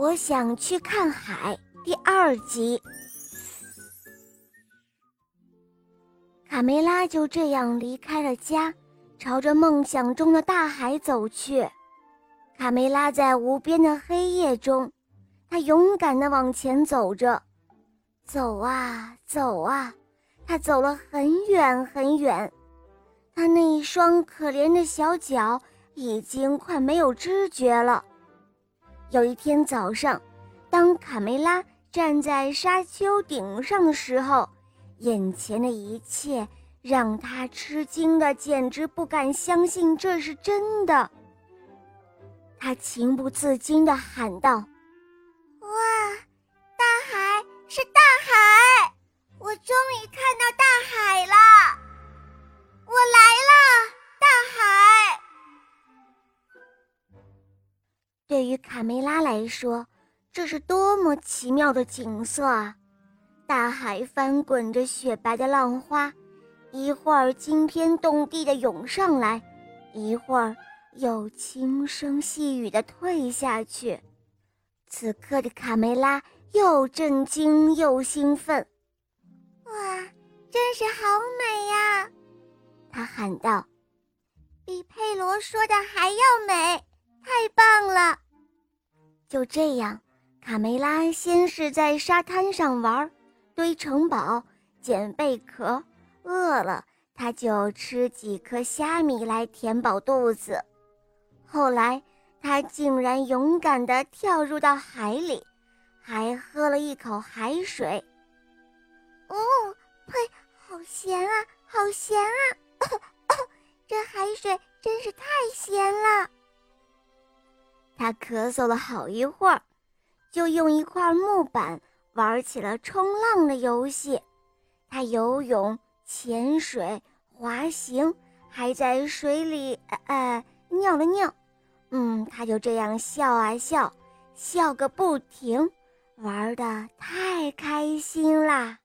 我想去看海第二集。卡梅拉就这样离开了家，朝着梦想中的大海走去。卡梅拉在无边的黑夜中，她勇敢地往前走着，走啊走啊，她走了很远很远。她那一双可怜的小脚已经快没有知觉了。有一天早上，当卡梅拉站在沙丘顶上的时候，眼前的一切让他吃惊的简直不敢相信这是真的。他情不自禁地喊道：“对于卡梅拉来说，这是多么奇妙的景色啊！大海翻滚着雪白的浪花，一会儿惊天动地的涌上来，一会儿又轻声细语的退下去。此刻的卡梅拉又震惊又兴奋，“哇，真是好美呀！”他喊道，“比佩罗说的还要美。”就这样，卡梅拉先是在沙滩上玩，堆城堡，捡贝壳，饿了他就吃几颗虾米来填饱肚子。后来，他竟然勇敢地跳入到海里，还喝了一口海水。哦，呸！好咸啊，好咸啊！这海水真是太咸了。他咳嗽了好一会儿，就用一块木板玩起了冲浪的游戏。他游泳、潜水、滑行，还在水里呃呃尿了尿。嗯，他就这样笑啊笑，笑个不停，玩的太开心啦。